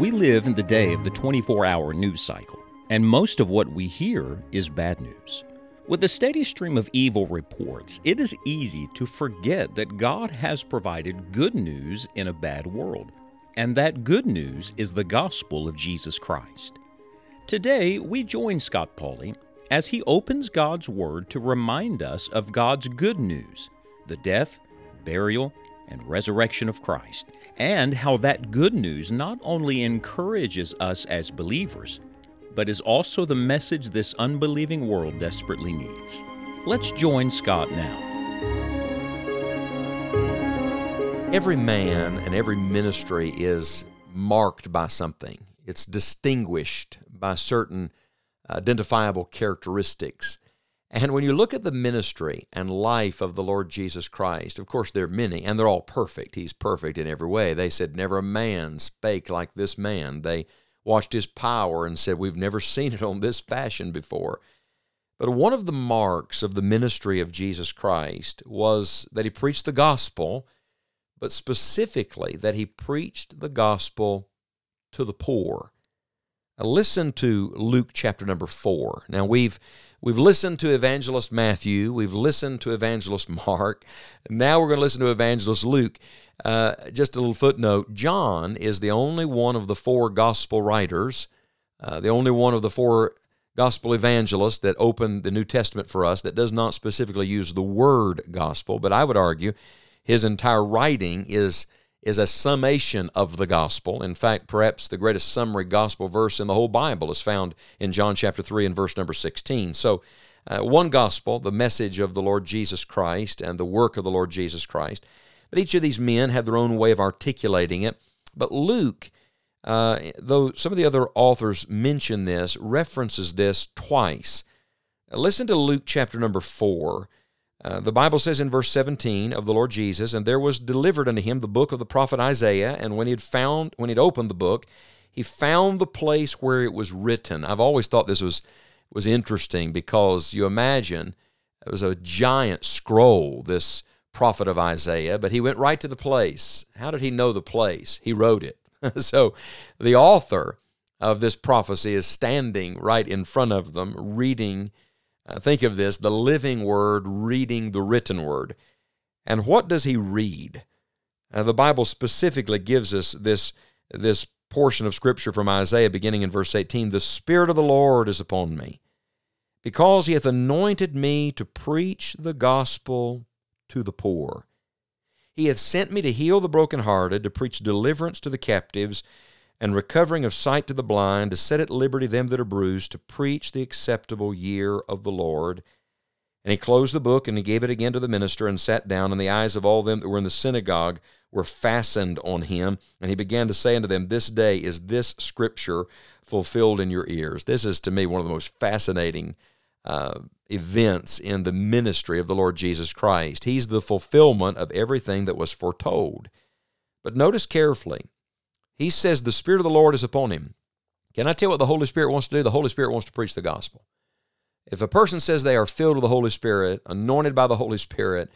We live in the day of the 24 hour news cycle, and most of what we hear is bad news. With a steady stream of evil reports, it is easy to forget that God has provided good news in a bad world, and that good news is the gospel of Jesus Christ. Today, we join Scott Pauley as he opens God's Word to remind us of God's good news the death, burial, and resurrection of Christ, and how that good news not only encourages us as believers, but is also the message this unbelieving world desperately needs. Let's join Scott now. Every man and every ministry is marked by something. It's distinguished by certain identifiable characteristics. And when you look at the ministry and life of the Lord Jesus Christ, of course, there are many, and they're all perfect. He's perfect in every way. They said, Never a man spake like this man. They watched his power and said, We've never seen it on this fashion before. But one of the marks of the ministry of Jesus Christ was that he preached the gospel, but specifically that he preached the gospel to the poor. Listen to Luke chapter number 4. Now we've we've listened to evangelist Matthew, we've listened to evangelist Mark, now we're going to listen to evangelist Luke. Uh, just a little footnote John is the only one of the four gospel writers, uh, the only one of the four gospel evangelists that opened the New Testament for us that does not specifically use the word gospel, but I would argue his entire writing is is a summation of the gospel. In fact, perhaps the greatest summary gospel verse in the whole Bible is found in John chapter 3 and verse number 16. So, uh, one gospel, the message of the Lord Jesus Christ and the work of the Lord Jesus Christ. But each of these men had their own way of articulating it. But Luke, uh, though some of the other authors mention this, references this twice. listen to Luke chapter number 4 uh, the Bible says in verse 17 of the Lord Jesus, and there was delivered unto him the book of the prophet Isaiah, and when he had found, when he'd opened the book, he found the place where it was written. I've always thought this was was interesting because you imagine it was a giant scroll, this prophet of Isaiah, but he went right to the place. How did he know the place? He wrote it. so the author of this prophecy is standing right in front of them, reading think of this the living word reading the written word. And what does he read? Uh, the Bible specifically gives us this, this portion of Scripture from Isaiah beginning in verse 18 The Spirit of the Lord is upon me, because he hath anointed me to preach the gospel to the poor. He hath sent me to heal the brokenhearted, to preach deliverance to the captives, and recovering of sight to the blind, to set at liberty them that are bruised, to preach the acceptable year of the Lord. And he closed the book, and he gave it again to the minister, and sat down, and the eyes of all them that were in the synagogue were fastened on him. And he began to say unto them, This day is this scripture fulfilled in your ears. This is to me one of the most fascinating uh, events in the ministry of the Lord Jesus Christ. He's the fulfillment of everything that was foretold. But notice carefully, he says the Spirit of the Lord is upon him. Can I tell you what the Holy Spirit wants to do? The Holy Spirit wants to preach the gospel. If a person says they are filled with the Holy Spirit, anointed by the Holy Spirit,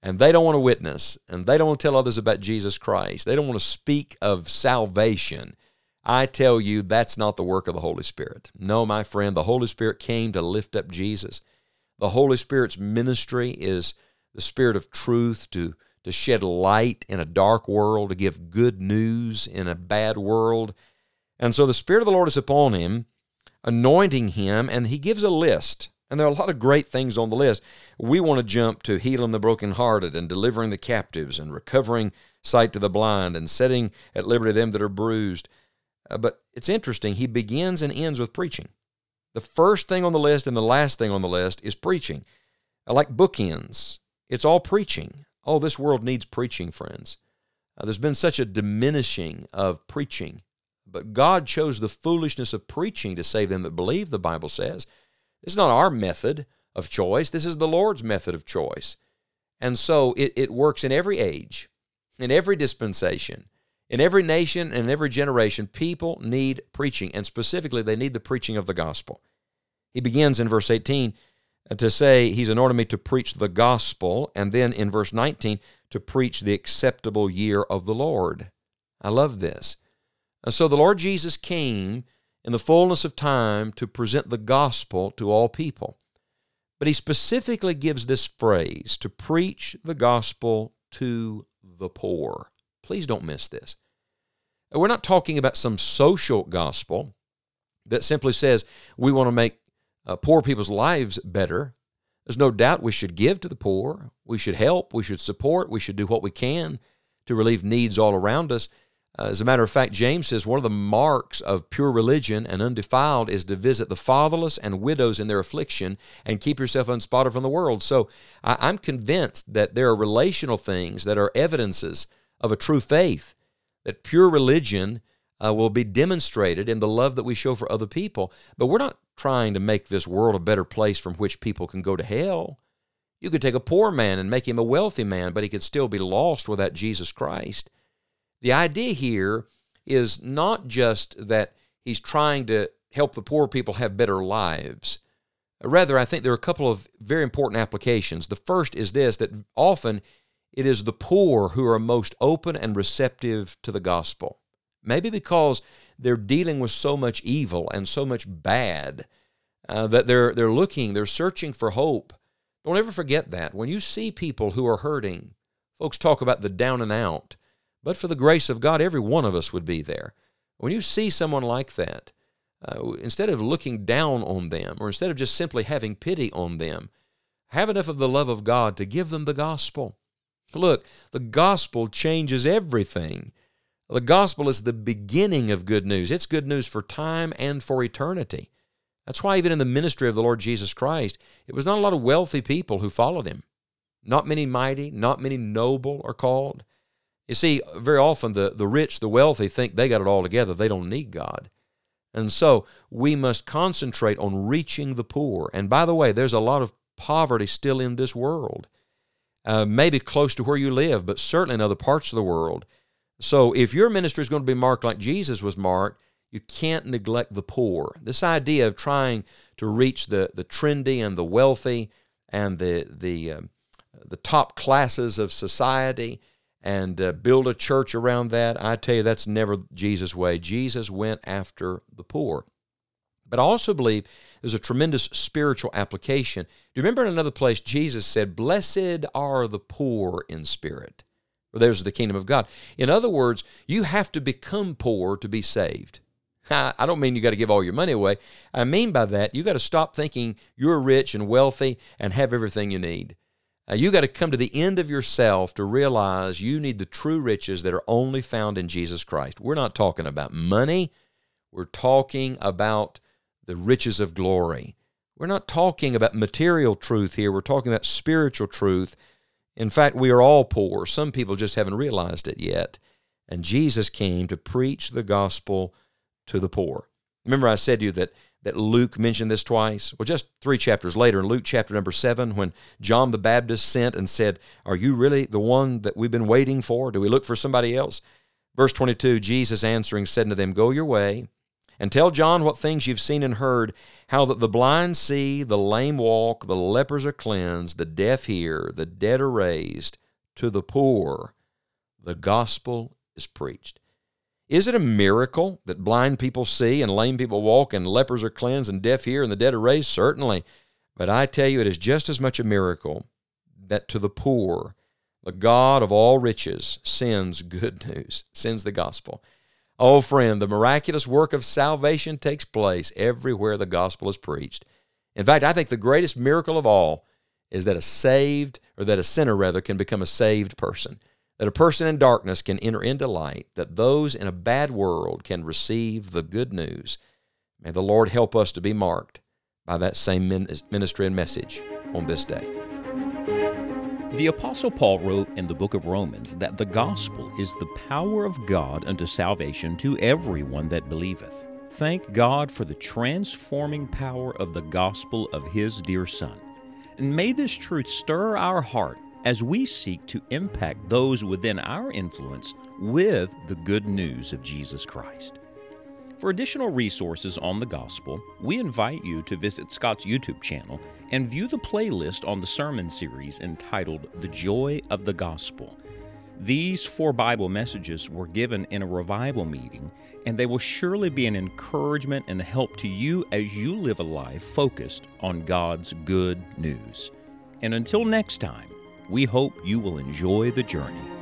and they don't want to witness, and they don't want to tell others about Jesus Christ, they don't want to speak of salvation, I tell you that's not the work of the Holy Spirit. No, my friend, the Holy Spirit came to lift up Jesus. The Holy Spirit's ministry is the spirit of truth to to shed light in a dark world, to give good news in a bad world. And so the Spirit of the Lord is upon him, anointing him, and he gives a list. And there are a lot of great things on the list. We want to jump to healing the brokenhearted and delivering the captives and recovering sight to the blind and setting at liberty them that are bruised. Uh, but it's interesting. He begins and ends with preaching. The first thing on the list and the last thing on the list is preaching. I like bookends. It's all preaching. Oh, this world needs preaching, friends. Uh, there's been such a diminishing of preaching, but God chose the foolishness of preaching to save them that believe, the Bible says. This is not our method of choice, this is the Lord's method of choice. And so it, it works in every age, in every dispensation, in every nation, and every generation. People need preaching, and specifically, they need the preaching of the gospel. He begins in verse 18 to say he's anointed me to preach the gospel, and then in verse 19, to preach the acceptable year of the Lord. I love this. And so the Lord Jesus came in the fullness of time to present the gospel to all people. But he specifically gives this phrase to preach the gospel to the poor. Please don't miss this. We're not talking about some social gospel that simply says we want to make uh, poor people's lives better. There's no doubt we should give to the poor. We should help. We should support. We should do what we can to relieve needs all around us. Uh, as a matter of fact, James says one of the marks of pure religion and undefiled is to visit the fatherless and widows in their affliction and keep yourself unspotted from the world. So I, I'm convinced that there are relational things that are evidences of a true faith, that pure religion uh, will be demonstrated in the love that we show for other people. But we're not trying to make this world a better place from which people can go to hell. You could take a poor man and make him a wealthy man, but he could still be lost without Jesus Christ. The idea here is not just that he's trying to help the poor people have better lives. Rather, I think there are a couple of very important applications. The first is this that often it is the poor who are most open and receptive to the gospel. Maybe because they're dealing with so much evil and so much bad uh, that they're, they're looking, they're searching for hope. Don't ever forget that. When you see people who are hurting, folks talk about the down and out, but for the grace of God, every one of us would be there. When you see someone like that, uh, instead of looking down on them or instead of just simply having pity on them, have enough of the love of God to give them the gospel. Look, the gospel changes everything. The gospel is the beginning of good news. It's good news for time and for eternity. That's why, even in the ministry of the Lord Jesus Christ, it was not a lot of wealthy people who followed him. Not many mighty, not many noble are called. You see, very often the, the rich, the wealthy think they got it all together. They don't need God. And so we must concentrate on reaching the poor. And by the way, there's a lot of poverty still in this world. Uh, maybe close to where you live, but certainly in other parts of the world. So if your ministry is going to be marked like Jesus was marked, you can't neglect the poor. This idea of trying to reach the, the trendy and the wealthy and the, the, um, the top classes of society and uh, build a church around that, I tell you, that's never Jesus' way. Jesus went after the poor. But I also believe there's a tremendous spiritual application. Do you remember in another place, Jesus said, Blessed are the poor in spirit? There's the kingdom of God. In other words, you have to become poor to be saved. I don't mean you got to give all your money away. I mean by that, you got to stop thinking you're rich and wealthy and have everything you need. Uh, you got to come to the end of yourself to realize you need the true riches that are only found in Jesus Christ. We're not talking about money, we're talking about the riches of glory. We're not talking about material truth here, we're talking about spiritual truth in fact, we are all poor. Some people just haven't realized it yet. And Jesus came to preach the gospel to the poor. Remember, I said to you that, that Luke mentioned this twice? Well, just three chapters later, in Luke chapter number seven, when John the Baptist sent and said, Are you really the one that we've been waiting for? Do we look for somebody else? Verse 22 Jesus answering said to them, Go your way and tell John what things you've seen and heard, how that the blind see, the lame walk, the lepers are cleansed, the deaf hear, the dead are raised, to the poor the gospel is preached. Is it a miracle that blind people see and lame people walk and lepers are cleansed and deaf hear and the dead are raised? Certainly. But I tell you, it is just as much a miracle that to the poor, the God of all riches sends good news, sends the gospel. Oh, friend, the miraculous work of salvation takes place everywhere the gospel is preached. In fact, I think the greatest miracle of all is that a saved, or that a sinner rather, can become a saved person. That a person in darkness can enter into light, that those in a bad world can receive the good news. May the Lord help us to be marked by that same ministry and message on this day. The Apostle Paul wrote in the book of Romans that the gospel is the power of God unto salvation to everyone that believeth. Thank God for the transforming power of the gospel of His dear Son. And may this truth stir our heart as we seek to impact those within our influence with the good news of Jesus Christ. For additional resources on the gospel, we invite you to visit Scott's YouTube channel and view the playlist on the sermon series entitled The Joy of the Gospel. These four Bible messages were given in a revival meeting, and they will surely be an encouragement and help to you as you live a life focused on God's good news. And until next time, we hope you will enjoy the journey.